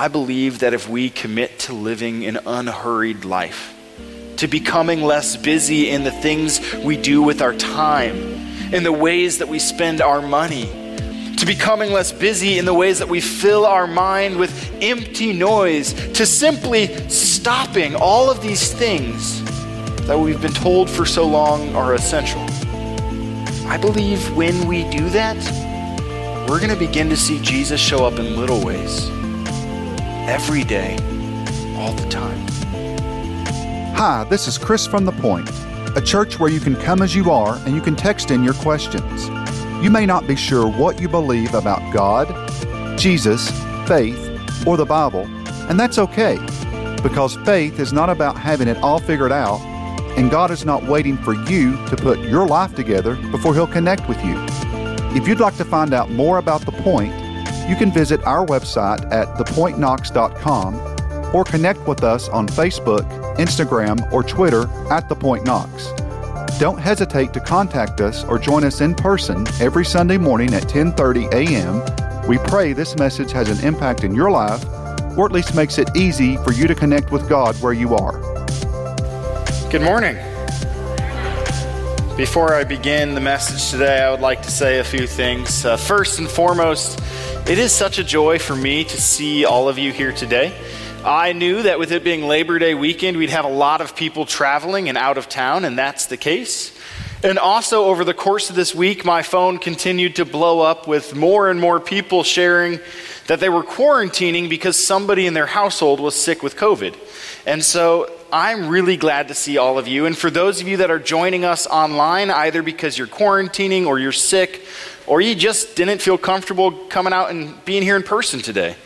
I believe that if we commit to living an unhurried life, to becoming less busy in the things we do with our time, in the ways that we spend our money, to becoming less busy in the ways that we fill our mind with empty noise, to simply stopping all of these things that we've been told for so long are essential. I believe when we do that, we're going to begin to see Jesus show up in little ways every day, all the time. Hi, this is Chris from The Point, a church where you can come as you are and you can text in your questions. You may not be sure what you believe about God, Jesus, faith, or the Bible, and that's okay because faith is not about having it all figured out, and God is not waiting for you to put your life together before He'll connect with you. If you'd like to find out more about The Point, you can visit our website at thepointknox.com or connect with us on Facebook, Instagram, or Twitter at The Point Knox. Don't hesitate to contact us or join us in person every Sunday morning at 10:30 a.m. We pray this message has an impact in your life or at least makes it easy for you to connect with God where you are. Good morning. Before I begin the message today, I would like to say a few things. Uh, first and foremost, it is such a joy for me to see all of you here today. I knew that with it being Labor Day weekend, we'd have a lot of people traveling and out of town, and that's the case. And also, over the course of this week, my phone continued to blow up with more and more people sharing that they were quarantining because somebody in their household was sick with COVID. And so I'm really glad to see all of you. And for those of you that are joining us online, either because you're quarantining or you're sick, or you just didn't feel comfortable coming out and being here in person today,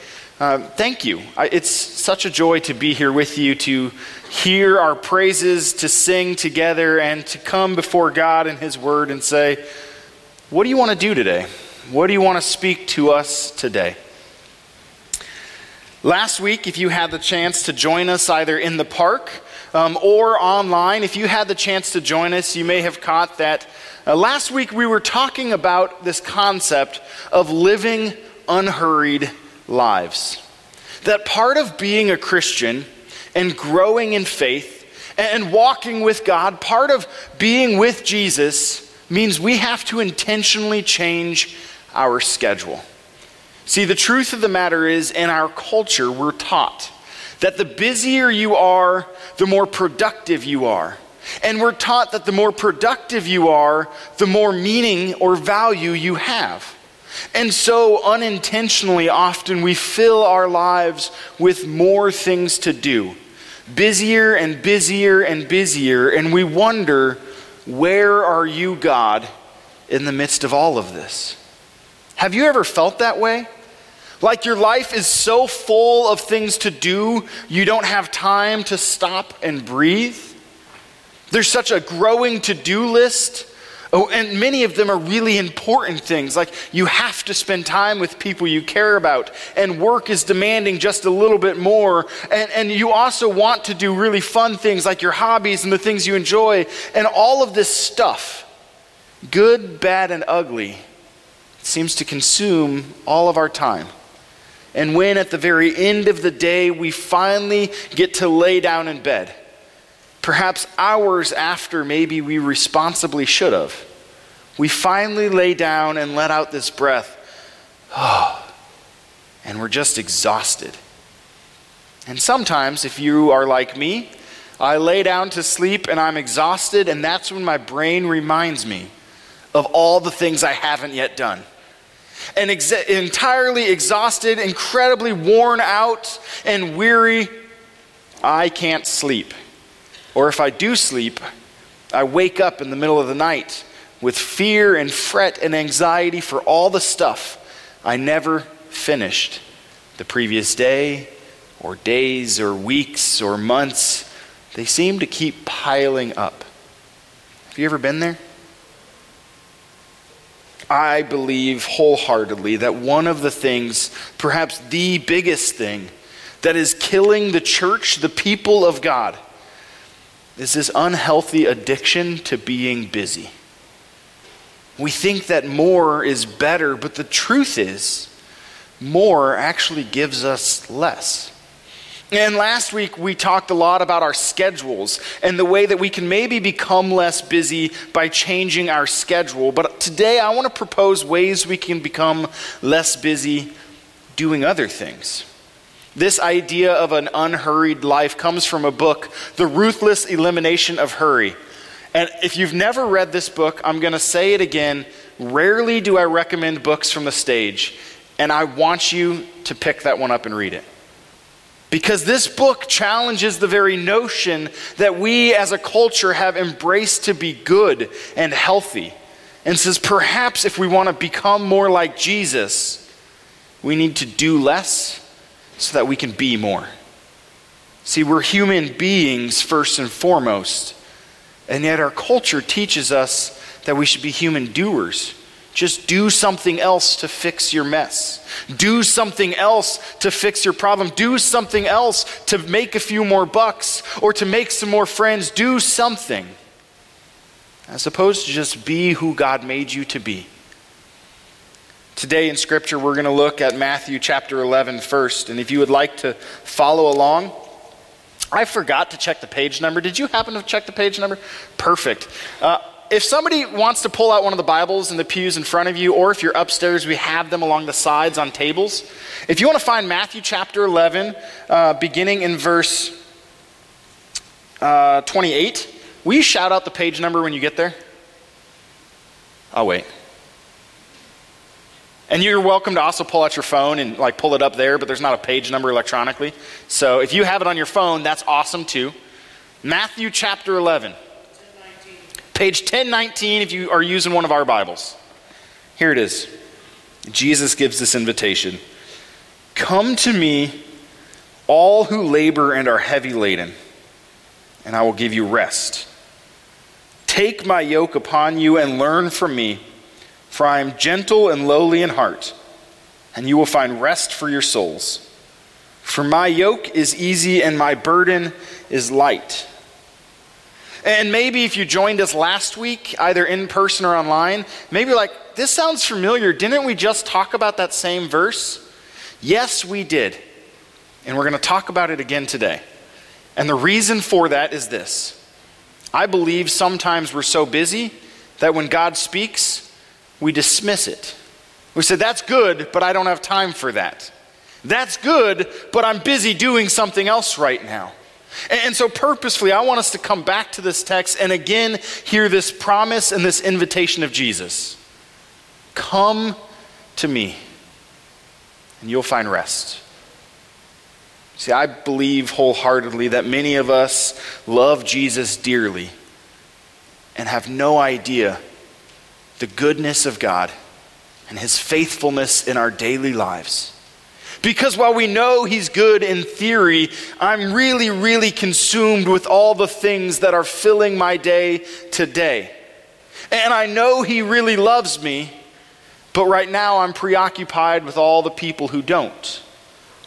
uh, thank you. I, it's such a joy to be here with you, to hear our praises, to sing together, and to come before God and His Word and say, What do you want to do today? What do you want to speak to us today? Last week, if you had the chance to join us either in the park um, or online, if you had the chance to join us, you may have caught that uh, last week we were talking about this concept of living unhurried lives. That part of being a Christian and growing in faith and walking with God, part of being with Jesus means we have to intentionally change our schedule. See, the truth of the matter is, in our culture, we're taught that the busier you are, the more productive you are. And we're taught that the more productive you are, the more meaning or value you have. And so, unintentionally, often we fill our lives with more things to do, busier and busier and busier, and we wonder, where are you, God, in the midst of all of this? Have you ever felt that way? Like your life is so full of things to do, you don't have time to stop and breathe? There's such a growing to do list. Oh, and many of them are really important things. Like you have to spend time with people you care about, and work is demanding just a little bit more. And, and you also want to do really fun things like your hobbies and the things you enjoy. And all of this stuff, good, bad, and ugly, seems to consume all of our time. And when at the very end of the day we finally get to lay down in bed, perhaps hours after maybe we responsibly should have, we finally lay down and let out this breath. Oh, and we're just exhausted. And sometimes, if you are like me, I lay down to sleep and I'm exhausted, and that's when my brain reminds me of all the things I haven't yet done and ex- entirely exhausted, incredibly worn out, and weary, I can't sleep. Or if I do sleep, I wake up in the middle of the night with fear and fret and anxiety for all the stuff I never finished the previous day, or days, or weeks, or months. They seem to keep piling up. Have you ever been there? I believe wholeheartedly that one of the things, perhaps the biggest thing, that is killing the church, the people of God, is this unhealthy addiction to being busy. We think that more is better, but the truth is, more actually gives us less. And last week we talked a lot about our schedules and the way that we can maybe become less busy by changing our schedule. But today I want to propose ways we can become less busy doing other things. This idea of an unhurried life comes from a book, The Ruthless Elimination of Hurry. And if you've never read this book, I'm going to say it again. Rarely do I recommend books from the stage, and I want you to pick that one up and read it. Because this book challenges the very notion that we as a culture have embraced to be good and healthy, and says perhaps if we want to become more like Jesus, we need to do less so that we can be more. See, we're human beings first and foremost, and yet our culture teaches us that we should be human doers. Just do something else to fix your mess. Do something else to fix your problem. Do something else to make a few more bucks or to make some more friends. Do something. As opposed to just be who God made you to be. Today in Scripture, we're going to look at Matthew chapter 11 first. And if you would like to follow along, I forgot to check the page number. Did you happen to check the page number? Perfect. Uh, if somebody wants to pull out one of the Bibles in the pews in front of you, or if you're upstairs, we have them along the sides on tables. If you want to find Matthew chapter 11, uh, beginning in verse uh, 28, will you shout out the page number when you get there? I'll wait. And you're welcome to also pull out your phone and like pull it up there, but there's not a page number electronically. So if you have it on your phone, that's awesome too. Matthew chapter 11. 1019. Page 1019 if you are using one of our Bibles. Here it is. Jesus gives this invitation Come to me, all who labor and are heavy laden, and I will give you rest. Take my yoke upon you and learn from me for I am gentle and lowly in heart, and you will find rest for your souls. For my yoke is easy and my burden is light. And maybe if you joined us last week, either in person or online, maybe like, this sounds familiar. Didn't we just talk about that same verse? Yes, we did. And we're going to talk about it again today. And the reason for that is this I believe sometimes we're so busy that when God speaks, we dismiss it. We say, that's good, but I don't have time for that. That's good, but I'm busy doing something else right now. And so, purposefully, I want us to come back to this text and again hear this promise and this invitation of Jesus Come to me, and you'll find rest. See, I believe wholeheartedly that many of us love Jesus dearly and have no idea the goodness of God and his faithfulness in our daily lives. Because while we know he's good in theory, I'm really, really consumed with all the things that are filling my day today. And I know he really loves me, but right now I'm preoccupied with all the people who don't,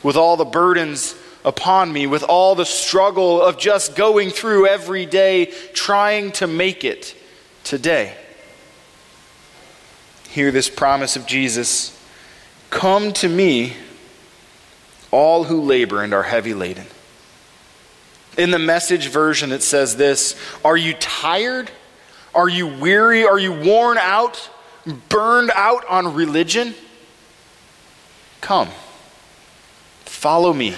with all the burdens upon me, with all the struggle of just going through every day trying to make it today hear this promise of Jesus Come to me, all who labor and are heavy laden. In the message version, it says this Are you tired? Are you weary? Are you worn out? Burned out on religion? Come, follow me.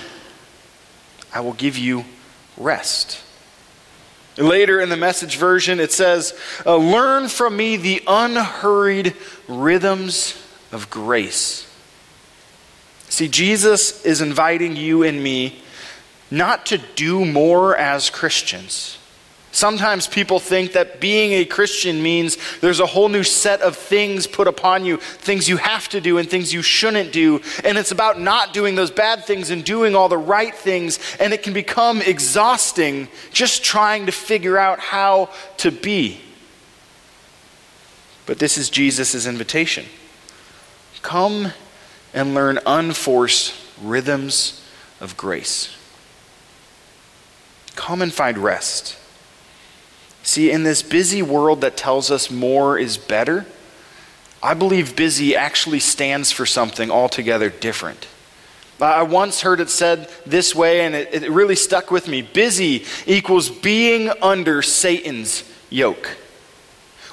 I will give you rest. Later in the message version, it says, uh, Learn from me the unhurried rhythms of grace. See, Jesus is inviting you and me not to do more as Christians Sometimes people think that being a Christian means there's a whole new set of things put upon you, things you have to do and things you shouldn't do. And it's about not doing those bad things and doing all the right things. And it can become exhausting just trying to figure out how to be. But this is Jesus' invitation come and learn unforced rhythms of grace. Come and find rest. See, in this busy world that tells us more is better, I believe busy actually stands for something altogether different. I once heard it said this way, and it, it really stuck with me. Busy equals being under Satan's yoke.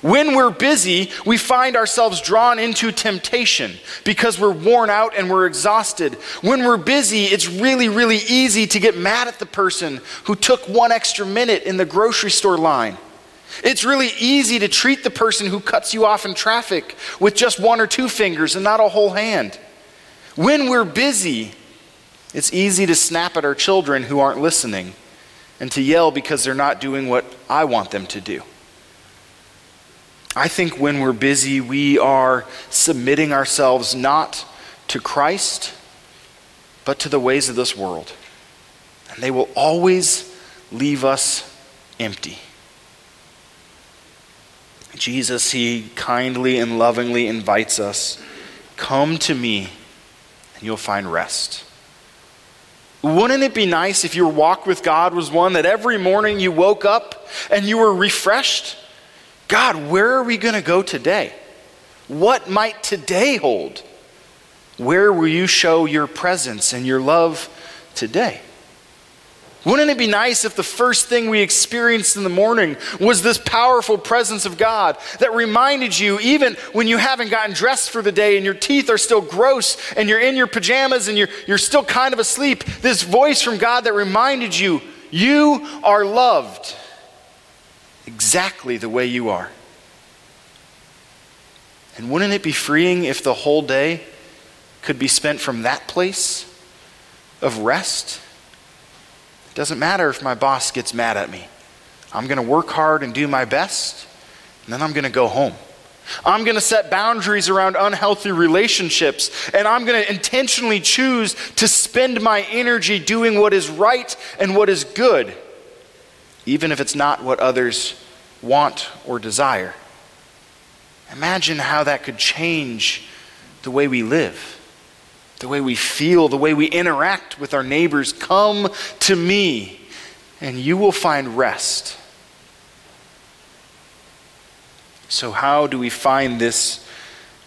When we're busy, we find ourselves drawn into temptation because we're worn out and we're exhausted. When we're busy, it's really, really easy to get mad at the person who took one extra minute in the grocery store line. It's really easy to treat the person who cuts you off in traffic with just one or two fingers and not a whole hand. When we're busy, it's easy to snap at our children who aren't listening and to yell because they're not doing what I want them to do. I think when we're busy, we are submitting ourselves not to Christ, but to the ways of this world. And they will always leave us empty. Jesus, He kindly and lovingly invites us come to me, and you'll find rest. Wouldn't it be nice if your walk with God was one that every morning you woke up and you were refreshed? God, where are we going to go today? What might today hold? Where will you show your presence and your love today? Wouldn't it be nice if the first thing we experienced in the morning was this powerful presence of God that reminded you, even when you haven't gotten dressed for the day and your teeth are still gross and you're in your pajamas and you're, you're still kind of asleep, this voice from God that reminded you, you are loved exactly the way you are. And wouldn't it be freeing if the whole day could be spent from that place of rest? It doesn't matter if my boss gets mad at me. I'm going to work hard and do my best, and then I'm going to go home. I'm going to set boundaries around unhealthy relationships, and I'm going to intentionally choose to spend my energy doing what is right and what is good even if it's not what others want or desire. Imagine how that could change the way we live, the way we feel, the way we interact with our neighbors. Come to me, and you will find rest. So, how do we find this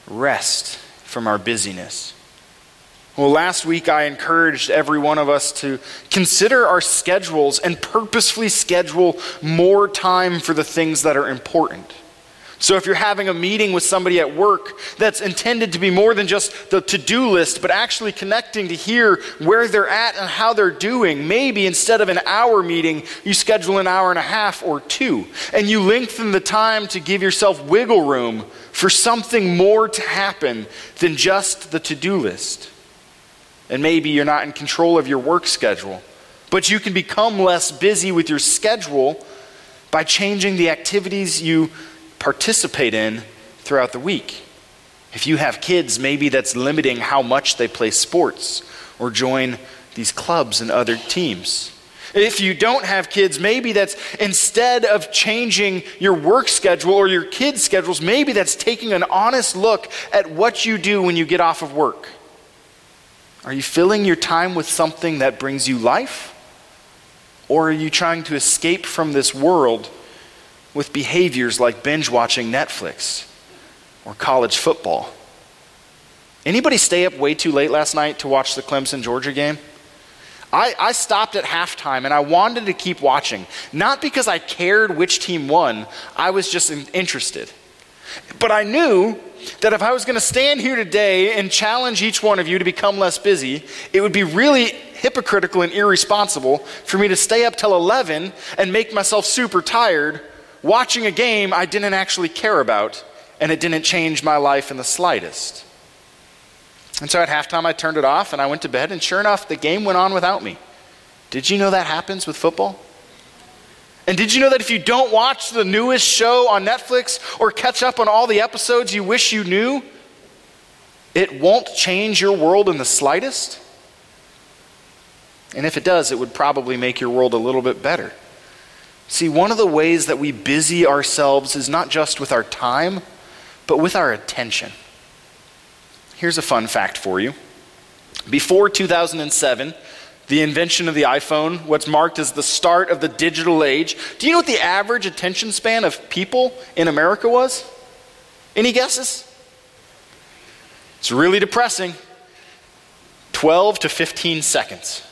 rest from our busyness? Well, last week I encouraged every one of us to consider our schedules and purposefully schedule more time for the things that are important. So, if you're having a meeting with somebody at work that's intended to be more than just the to do list, but actually connecting to hear where they're at and how they're doing, maybe instead of an hour meeting, you schedule an hour and a half or two. And you lengthen the time to give yourself wiggle room for something more to happen than just the to do list and maybe you're not in control of your work schedule. But you can become less busy with your schedule by changing the activities you participate in throughout the week. If you have kids, maybe that's limiting how much they play sports or join these clubs and other teams. If you don't have kids, maybe that's instead of changing your work schedule or your kids' schedules, maybe that's taking an honest look at what you do when you get off of work. Are you filling your time with something that brings you life? Or are you trying to escape from this world with behaviors like binge watching Netflix or college football? Anybody stay up way too late last night to watch the Clemson Georgia game? I, I, stopped at halftime and I wanted to keep watching. Not because I cared which team won, I was just interested. But I knew that if I was going to stand here today and challenge each one of you to become less busy, it would be really hypocritical and irresponsible for me to stay up till 11 and make myself super tired watching a game I didn't actually care about and it didn't change my life in the slightest. And so at halftime, I turned it off and I went to bed, and sure enough, the game went on without me. Did you know that happens with football? And did you know that if you don't watch the newest show on Netflix or catch up on all the episodes you wish you knew, it won't change your world in the slightest? And if it does, it would probably make your world a little bit better. See, one of the ways that we busy ourselves is not just with our time, but with our attention. Here's a fun fact for you. Before 2007, the invention of the iPhone, what's marked as the start of the digital age. Do you know what the average attention span of people in America was? Any guesses? It's really depressing. 12 to 15 seconds.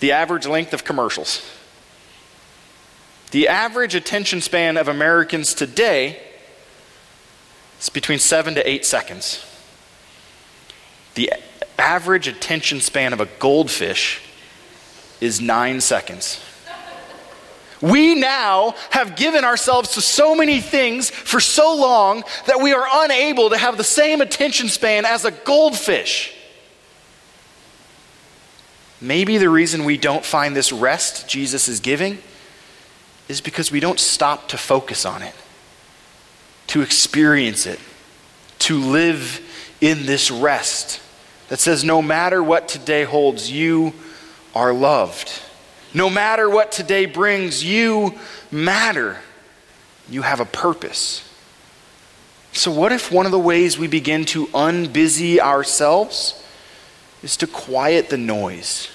The average length of commercials. The average attention span of Americans today is between 7 to 8 seconds. The average attention span of a goldfish is 9 seconds. We now have given ourselves to so many things for so long that we are unable to have the same attention span as a goldfish. Maybe the reason we don't find this rest Jesus is giving is because we don't stop to focus on it, to experience it, to live in this rest that says no matter what today holds, you are loved. No matter what today brings, you matter. You have a purpose. So, what if one of the ways we begin to unbusy ourselves is to quiet the noise?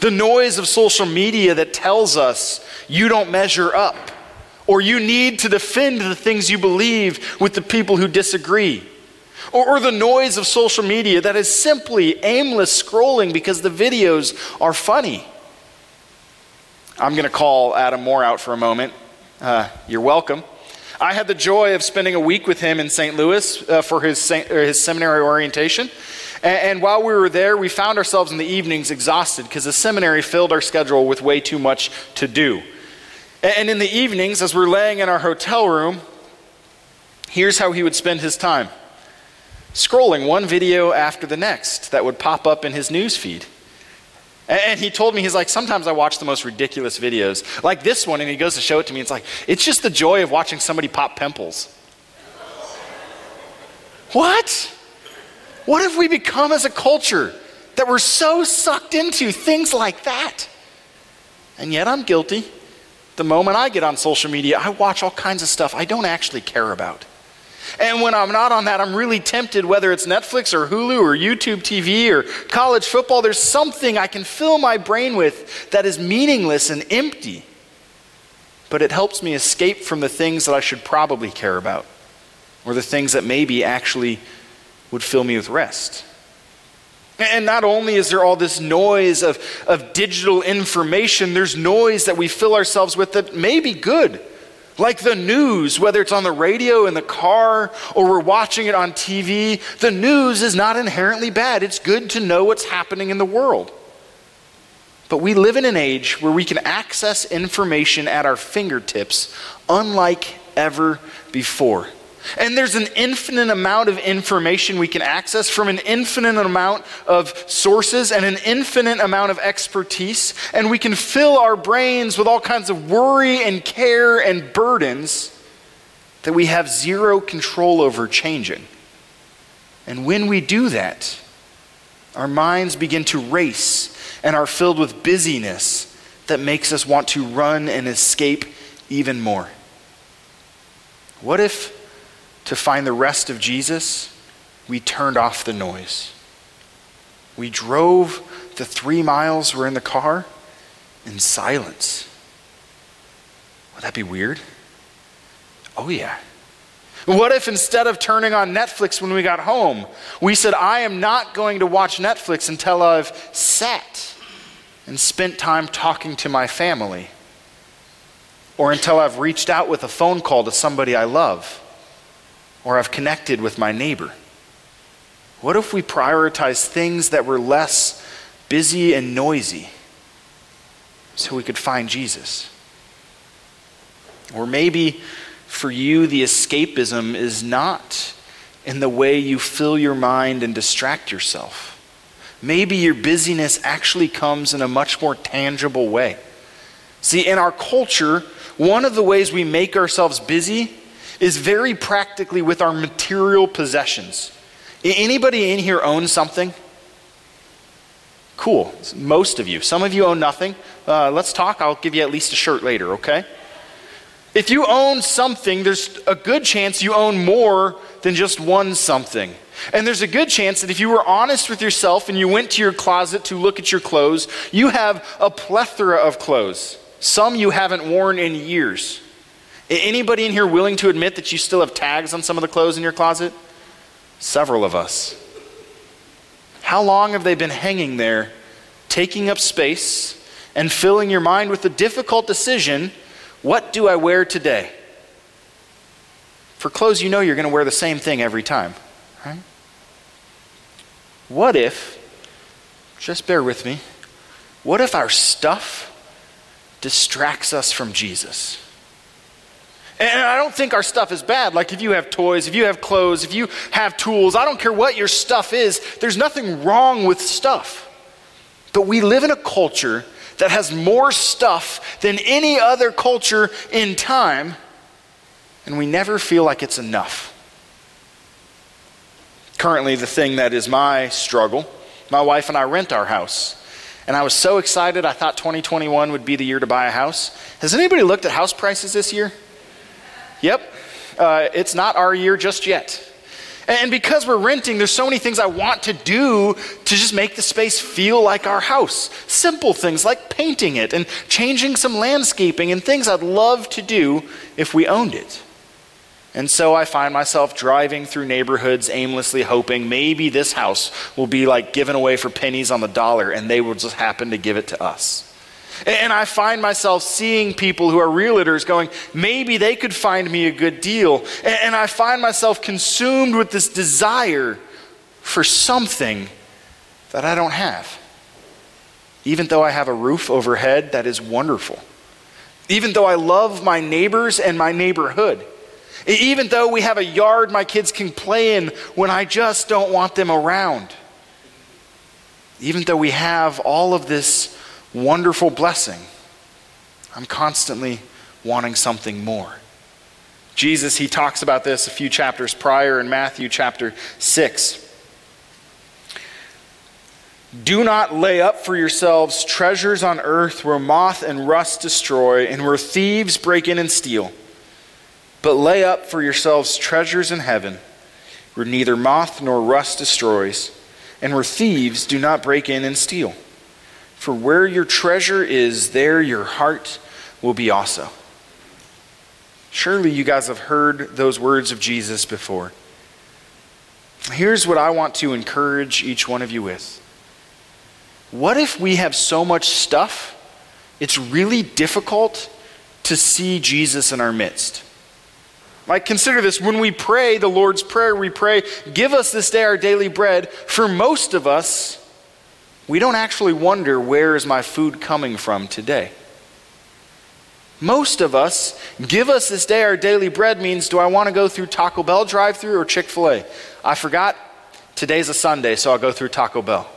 The noise of social media that tells us you don't measure up, or you need to defend the things you believe with the people who disagree. Or, or, the noise of social media that is simply aimless scrolling because the videos are funny. I'm going to call Adam Moore out for a moment. Uh, you're welcome. I had the joy of spending a week with him in St. Louis uh, for his, his seminary orientation. And, and, while we were there, we found ourselves in the evenings exhausted because the seminary filled our schedule with way too much to do. And, and in the evenings, as we're laying in our hotel room, here's how he would spend his time scrolling one video after the next that would pop up in his news feed. And he told me, he's like, sometimes I watch the most ridiculous videos, like this one, and he goes to show it to me. It's like, it's just the joy of watching somebody pop pimples. What? What have we become as a culture that we're so sucked into things like that? And yet I'm guilty. The moment I get on social media, I watch all kinds of stuff I don't actually care about. And when I'm not on that, I'm really tempted, whether it's Netflix or Hulu or YouTube TV or college football, there's something I can fill my brain with that is meaningless and empty. But it helps me escape from the things that I should probably care about or the things that maybe actually would fill me with rest. And not only is there all this noise of, of digital information, there's noise that we fill ourselves with that may be good like the news, whether it's on the radio, in the car, or we're watching it on TV, the news is not inherently bad. It's good to know what's happening in the world. But we live in an age where we can access information at our fingertips unlike ever before. And there's an infinite amount of information we can access from an infinite amount of sources and an infinite amount of expertise. And we can fill our brains with all kinds of worry and care and burdens that we have zero control over changing. And when we do that, our minds begin to race and are filled with busyness that makes us want to run and escape even more. What if? To find the rest of Jesus, we turned off the noise. We drove the three miles we're in the car in silence. Would that be weird? Oh, yeah. What if instead of turning on Netflix when we got home, we said, I am not going to watch Netflix until I've sat and spent time talking to my family, or until I've reached out with a phone call to somebody I love? Or I've connected with my neighbor? What if we prioritize things that were less busy and noisy so we could find Jesus? Or maybe for you, the escapism is not in the way you fill your mind and distract yourself. Maybe your busyness actually comes in a much more tangible way. See, in our culture, one of the ways we make ourselves busy is very practically with our material possessions. Anybody in here own something? Cool. Most of you. Some of you own nothing. Uh, let's talk. I'll give you at least a shirt later, okay? If you own something, there's a good chance you own more than just one something. And there's a good chance that if you were honest with yourself and you went to your closet to look at your clothes, you have a plethora of clothes. Some you haven't worn in years. Anybody in here willing to admit that you still have tags on some of the clothes in your closet? Several of us. How long have they been hanging there, taking up space, and filling your mind with the difficult decision what do I wear today? For clothes, you know you're going to wear the same thing every time, right? What if, just bear with me, what if our stuff distracts us from Jesus? And I don't think our stuff is bad. Like if you have toys, if you have clothes, if you have tools, I don't care what your stuff is, there's nothing wrong with stuff. But we live in a culture that has more stuff than any other culture in time, and we never feel like it's enough. Currently, the thing that is my struggle, my wife and I rent our house. And I was so excited, I thought 2021 would be the year to buy a house. Has anybody looked at house prices this year? Yep. Uh, it's not our year just yet. And because we're renting, there's so many things I want to do to just make the space feel like our house. Simple things like painting it and changing some landscaping and things I'd love to do if we owned it. And so I find myself driving through neighborhoods aimlessly hoping maybe this house will be like given away for pennies on the dollar and they will just happen to give it to us. And I find myself seeing people who are realtors going, maybe they could find me a good deal. And I find myself consumed with this desire for something that I don't have. Even though I have a roof overhead that is wonderful. Even though I love my neighbors and my neighborhood. Even though we have a yard my kids can play in when I just don't want them around. Even though we have all of this wonderful blessing, I'm constantly wanting something more. Jesus, he talks about this a few chapters prior in Matthew chapter 6. Do not lay up for yourselves treasures on earth where moth and rust destroy and where thieves break in and steal. But lay up for yourselves treasures in heaven where neither moth nor rust destroys and where thieves do not break in and steal. For where your treasure is, there your heart will be also. Surely you guys have heard those words of Jesus before. Here's what I want to encourage each one of you with. What if we have so much stuff, it's really difficult to see Jesus in our midst? Like, consider this when we pray the Lord's Prayer, we pray, Give us this day our daily bread. For most of us, we don't actually wonder where is my food coming from today. Most of us, give us this day our daily bread means do I want to go through Taco Bell drive through or Chick fil A? I forgot today's a Sunday, so I'll go through Taco Bell.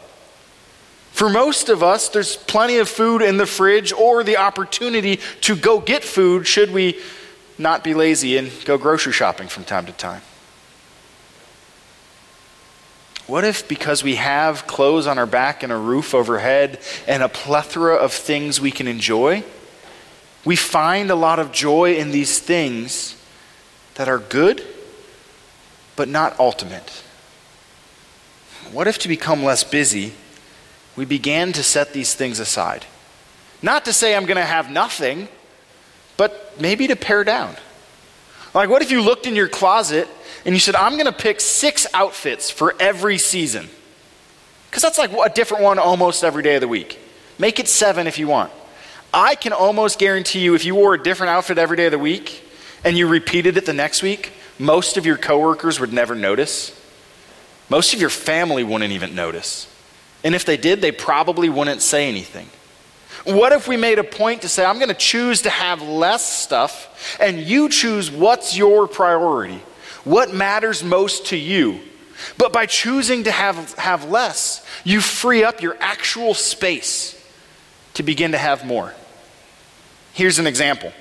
For most of us, there's plenty of food in the fridge or the opportunity to go get food should we not be lazy and go grocery shopping from time to time. What if, because we have clothes on our back and a roof overhead and a plethora of things we can enjoy, we find a lot of joy in these things that are good, but not ultimate? What if, to become less busy, we began to set these things aside? Not to say I'm going to have nothing, but maybe to pare down. Like, what if you looked in your closet and you said, I'm going to pick six outfits for every season. Because that's like a different one almost every day of the week. Make it seven if you want. I can almost guarantee you, if you wore a different outfit every day of the week and you repeated it the next week, most of your coworkers would never notice. Most of your family wouldn't even notice. And if they did, they probably wouldn't say anything. What if we made a point to say, I'm going to choose to have less stuff, and you choose what's your priority? What matters most to you. But by choosing to have, have less, you free up your actual space to begin to have more. Here's an example.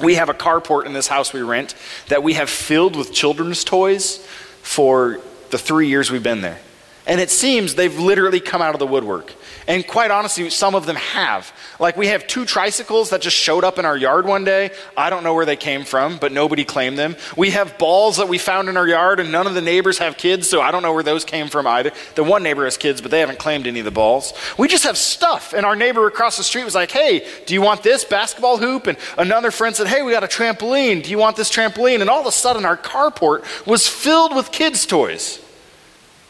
We have a carport in this house we rent that we have filled with children's toys for the three years we've been there. And it seems they've literally come out of the woodwork. And quite honestly, some of them have. Like we have two tricycles that just showed up in our yard one day. I don't know where they came from, but nobody claimed them. We have balls that we found in our yard, and none of the neighbors have kids, so I don't know where those came from either. The one neighbor has kids, but they haven't claimed any of the balls. We just have stuff. And our neighbor across the street was like, hey, do you want this basketball hoop? And another friend said, hey, we got a trampoline. Do you want this trampoline? And all of a sudden, our carport was filled with kids' toys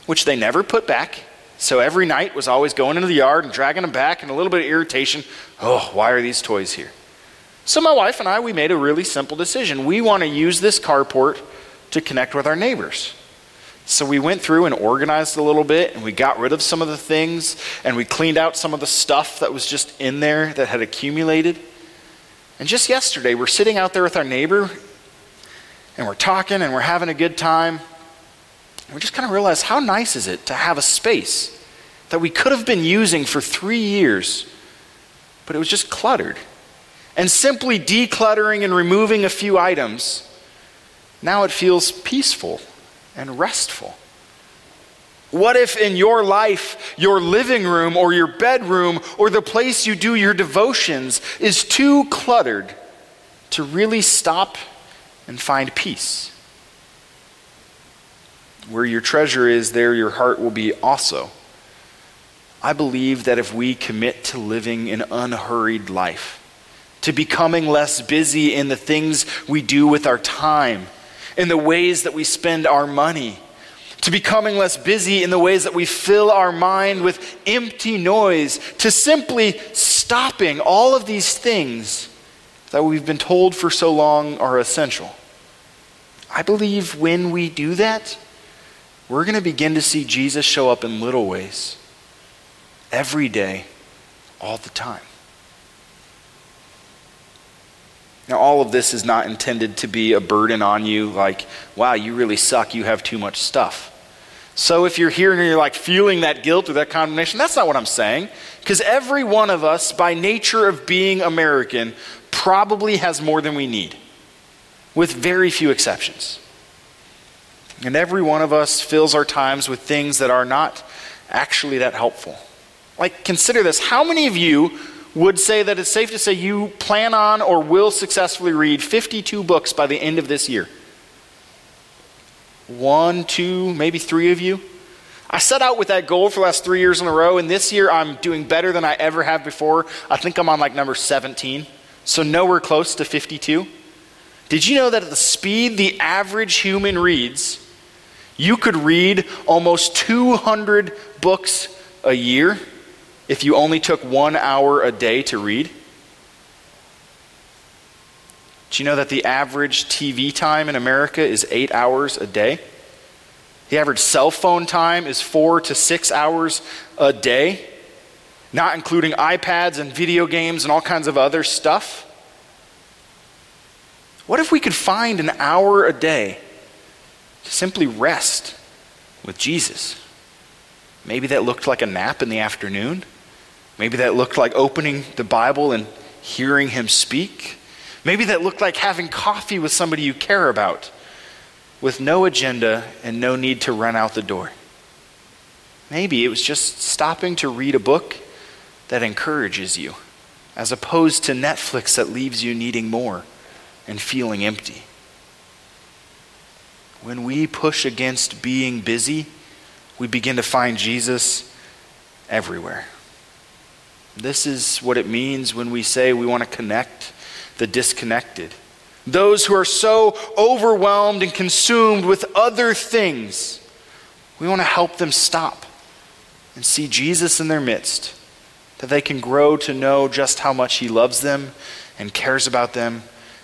which they never put back. So every night was always going into the yard and dragging them back and a little bit of irritation. Oh, why are these toys here? So my wife and I, we made a really simple decision. We want to use this carport to connect with our neighbors. So we went through and organized a little bit and we got rid of some of the things and we cleaned out some of the stuff that was just in there that had accumulated. And just yesterday, we're sitting out there with our neighbor and we're talking and we're having a good time we just kind of realized how nice is it to have a space that we could have been using for three years, but it was just cluttered. And simply decluttering and removing a few items, now it feels peaceful and restful. What if in your life, your living room or your bedroom or the place you do your devotions is too cluttered to really stop and find peace? Where your treasure is, there your heart will be also. I believe that if we commit to living an unhurried life, to becoming less busy in the things we do with our time, in the ways that we spend our money, to becoming less busy in the ways that we fill our mind with empty noise, to simply stopping all of these things that we've been told for so long are essential. I believe when we do that, we're going to begin to see Jesus show up in little ways every day, all the time. Now, all of this is not intended to be a burden on you, like, wow, you really suck, you have too much stuff. So, if you're here and you're like feeling that guilt or that condemnation, that's not what I'm saying. Because every one of us, by nature of being American, probably has more than we need, with very few exceptions. And every one of us fills our times with things that are not actually that helpful. Like, consider this. How many of you would say that it's safe to say you plan on or will successfully read 52 books by the end of this year? One, two, maybe three of you? I set out with that goal for the last three years in a row, and this year I'm doing better than I ever have before. I think I'm on like number 17, so nowhere close to 52. Did you know that at the speed the average human reads, you could read almost 200 books a year if you only took one hour a day to read. Do you know that the average TV time in America is eight hours a day? The average cell phone time is four to six hours a day, not including iPads and video games and all kinds of other stuff. What if we could find an hour a day to simply rest with Jesus. Maybe that looked like a nap in the afternoon. Maybe that looked like opening the Bible and hearing him speak. Maybe that looked like having coffee with somebody you care about with no agenda and no need to run out the door. Maybe it was just stopping to read a book that encourages you, as opposed to Netflix that leaves you needing more and feeling empty when we push against being busy, we begin to find Jesus everywhere. This is what it means when we say we want to connect the disconnected. Those who are so overwhelmed and consumed with other things, we want to help them stop and see Jesus in their midst, that they can grow to know just how much He loves them and cares about them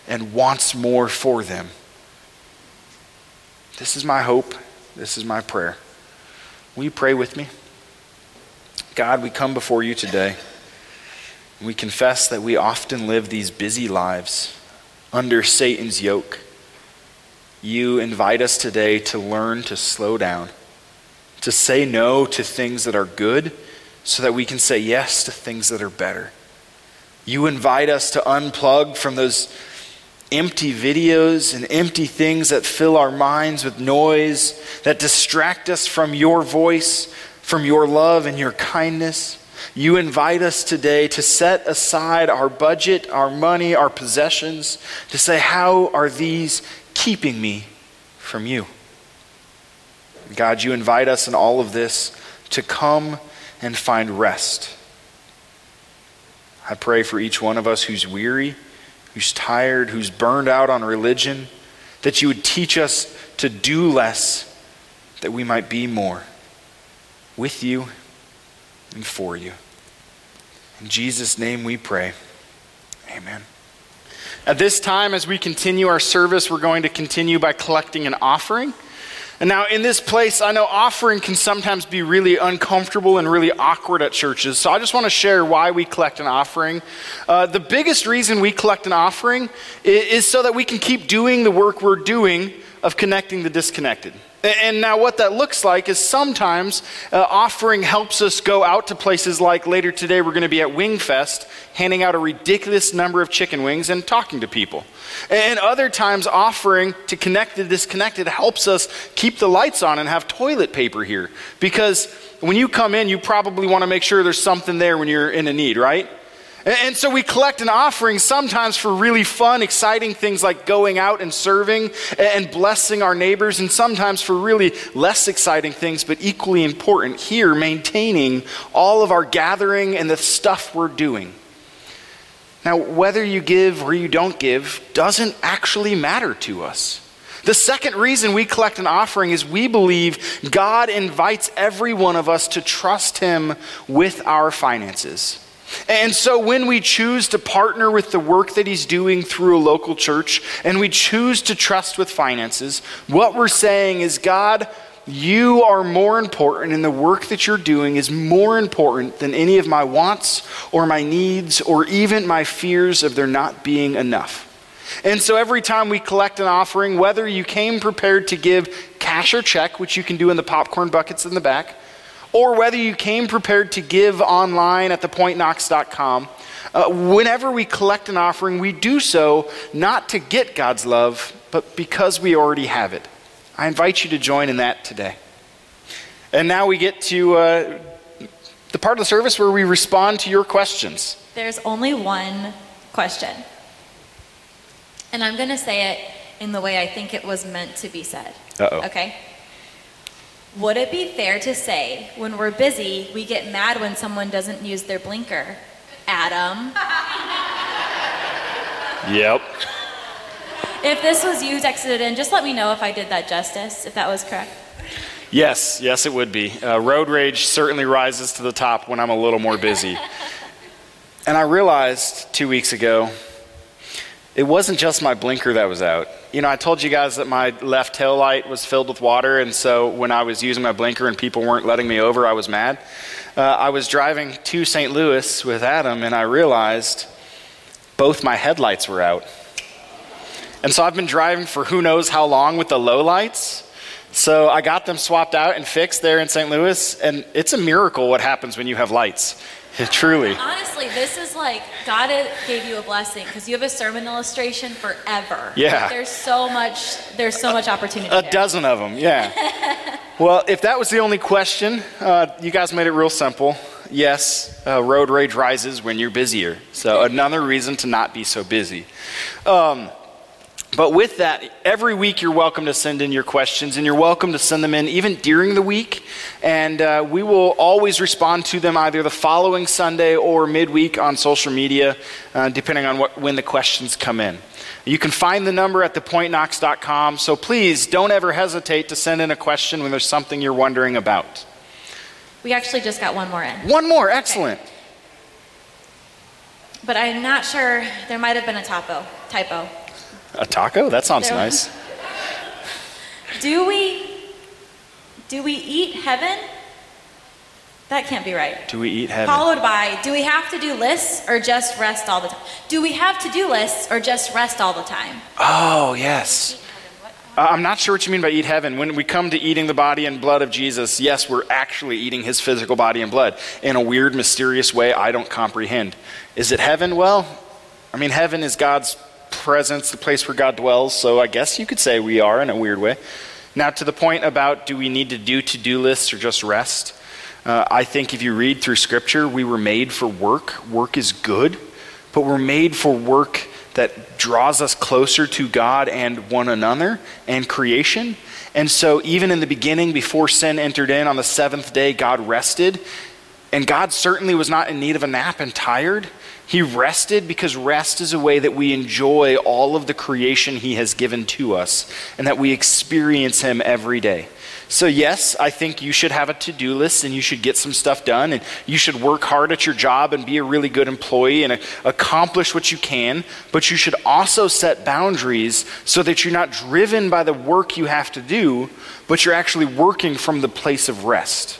and wants more for them. This is my hope. This is my prayer. Will you pray with me? God, we come before you today. We confess that we often live these busy lives under Satan's yoke. You invite us today to learn to slow down, to say no to things that are good so that we can say yes to things that are better. You invite us to unplug from those empty videos and empty things that fill our minds with noise, that distract us from your voice, from your love and your kindness. You invite us today to set aside our budget, our money, our possessions, to say, How are these keeping me from you? God, you invite us in all of this to come and find rest. I pray for each one of us who's weary who's tired, who's burned out on religion, that you would teach us to do less, that we might be more with you and for you. In Jesus' name we pray. Amen. At this time, as we continue our service, we're going to continue by collecting an offering. And now, in this place, I know offering can sometimes be really uncomfortable and really awkward at churches. So I just want to share why we collect an offering. Uh, the biggest reason we collect an offering is, is so that we can keep doing the work we're doing of connecting the disconnected. And now, what that looks like is sometimes uh, offering helps us go out to places like later today, we're going to be at Wingfest, handing out a ridiculous number of chicken wings and talking to people. And other times, offering to connect the disconnected helps us keep the lights on and have toilet paper here. Because when you come in, you probably want to make sure there's something there when you're in a need, right? And so we collect an offering sometimes for really fun, exciting things like going out and serving and blessing our neighbors, and sometimes for really less exciting things, but equally important here, maintaining all of our gathering and the stuff we're doing. Now, whether you give or you don't give doesn't actually matter to us. The second reason we collect an offering is we believe God invites every one of us to trust Him with our finances. And so when we choose to partner with the work that he's doing through a local church and we choose to trust with finances, what we're saying is, God, you are more important, and the work that you're doing is more important than any of my wants or my needs or even my fears of there not being enough. And so every time we collect an offering, whether you came prepared to give cash or check, which you can do in the popcorn buckets in the back, or whether you came prepared to give online at thepointknox.com, uh, whenever we collect an offering, we do so not to get God's love, but because we already have it. I invite you to join in that today. And now we get to uh, the part of the service where we respond to your questions. There's only one question. And I'm going to say it in the way I think it was meant to be said. Uh-oh. Okay? Would it be fair to say when we're busy, we get mad when someone doesn't use their blinker? Adam. Yep. If this was you texted in, just let me know if I did that justice, if that was correct. Yes, yes, it would be. Uh, road rage certainly rises to the top when I'm a little more busy. and I realized two weeks ago, it wasn't just my blinker that was out. You know, I told you guys that my left tail light was filled with water, and so when I was using my blinker and people weren't letting me over, I was mad. Uh, I was driving to St. Louis with Adam, and I realized both my headlights were out. And so I've been driving for who knows how long with the low lights. So I got them swapped out and fixed there in St. Louis, and it's a miracle what happens when you have lights. Truly. Honestly, this is like God gave you a blessing because you have a sermon illustration forever. Yeah. Like, there's so much. There's so much opportunity. A there. dozen of them. Yeah. well, if that was the only question, uh, you guys made it real simple. Yes, uh, road rage rises when you're busier. So another reason to not be so busy. Um, but with that, every week you're welcome to send in your questions, and you're welcome to send them in even during the week. And uh, we will always respond to them either the following Sunday or midweek on social media, uh, depending on what, when the questions come in. You can find the number at thepointknox.com, so please don't ever hesitate to send in a question when there's something you're wondering about. We actually just got one more in. One more, excellent. Okay. But I'm not sure, there might have been a typo. typo. A taco? That sounds there nice. Do we do we eat heaven? That can't be right. Do we eat heaven? Followed by, do we have to do lists or just rest all the time? Do we have to do lists or just rest all the time? Oh, yes. Uh, I'm not sure what you mean by eat heaven. When we come to eating the body and blood of Jesus, yes, we're actually eating his physical body and blood in a weird, mysterious way I don't comprehend. Is it heaven? Well, I mean, heaven is God's presence, the place where God dwells. So I guess you could say we are in a weird way. Now, to the point about do we need to do to do lists or just rest? Uh, I think if you read through Scripture, we were made for work. Work is good, but we're made for work that draws us closer to God and one another and creation. And so, even in the beginning, before sin entered in on the seventh day, God rested. And God certainly was not in need of a nap and tired. He rested because rest is a way that we enjoy all of the creation He has given to us and that we experience Him every day. So, yes, I think you should have a to do list and you should get some stuff done and you should work hard at your job and be a really good employee and accomplish what you can. But you should also set boundaries so that you're not driven by the work you have to do, but you're actually working from the place of rest.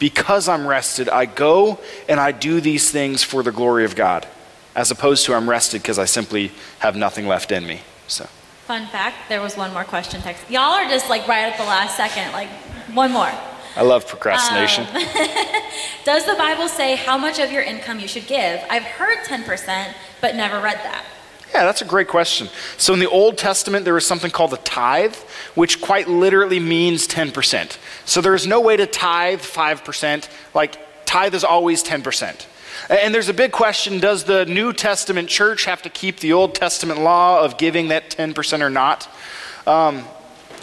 Because I'm rested, I go and I do these things for the glory of God, as opposed to I'm rested because I simply have nothing left in me. So. Fun fact, there was one more question text. Y'all are just like right at the last second, like one more. I love procrastination. Um, does the Bible say how much of your income you should give? I've heard 10%, but never read that. Yeah, that's a great question. So in the Old Testament, there was something called a tithe, which quite literally means 10%. So there is no way to tithe 5%. Like, tithe is always 10%. And there's a big question does the New Testament church have to keep the Old Testament law of giving that 10% or not? Um,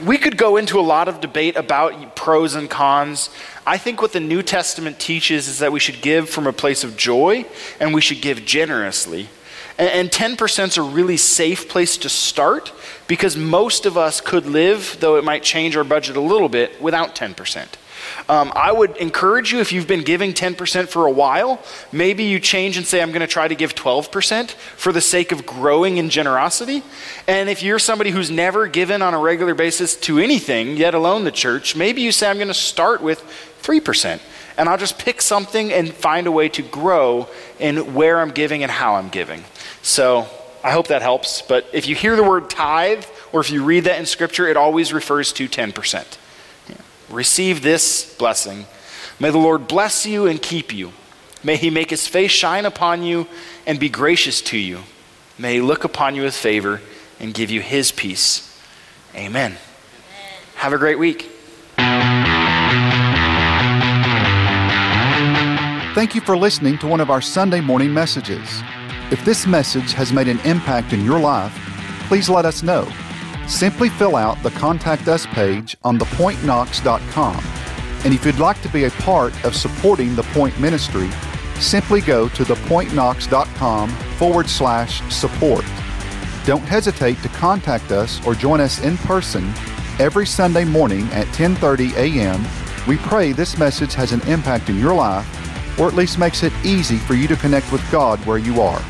we could go into a lot of debate about pros and cons. I think what the New Testament teaches is that we should give from a place of joy and we should give generously. And, 10% is a really safe place to start because most of us could live, though it might change our budget a little bit, without 10%. Um, I would encourage you, if you've been giving 10% for a while, maybe you change and say, I'm going to try to give 12% for the sake of growing in generosity. And if you're somebody who's never given on a regular basis to anything, yet alone the church, maybe you say, I'm going to start with 3%. And I'll just pick something and find a way to grow in where I'm giving and how I'm giving. So I hope that helps. But if you hear the word tithe, or if you read that in Scripture, it always refers to 10%. Receive this blessing. May the Lord bless you and keep you. May he make his face shine upon you and be gracious to you. May he look upon you with favor and give you his peace. Amen. Amen. Have a great week. Thank you for listening to one of our Sunday morning messages. If this message has made an impact in your life, please let us know Simply fill out the Contact Us page on thepointknox.com. And if you'd like to be a part of supporting the Point Ministry, simply go to thepointknox.com forward slash support. Don't hesitate to contact us or join us in person every Sunday morning at 10:30 a.m. We pray this message has an impact in your life or at least makes it easy for you to connect with God where you are.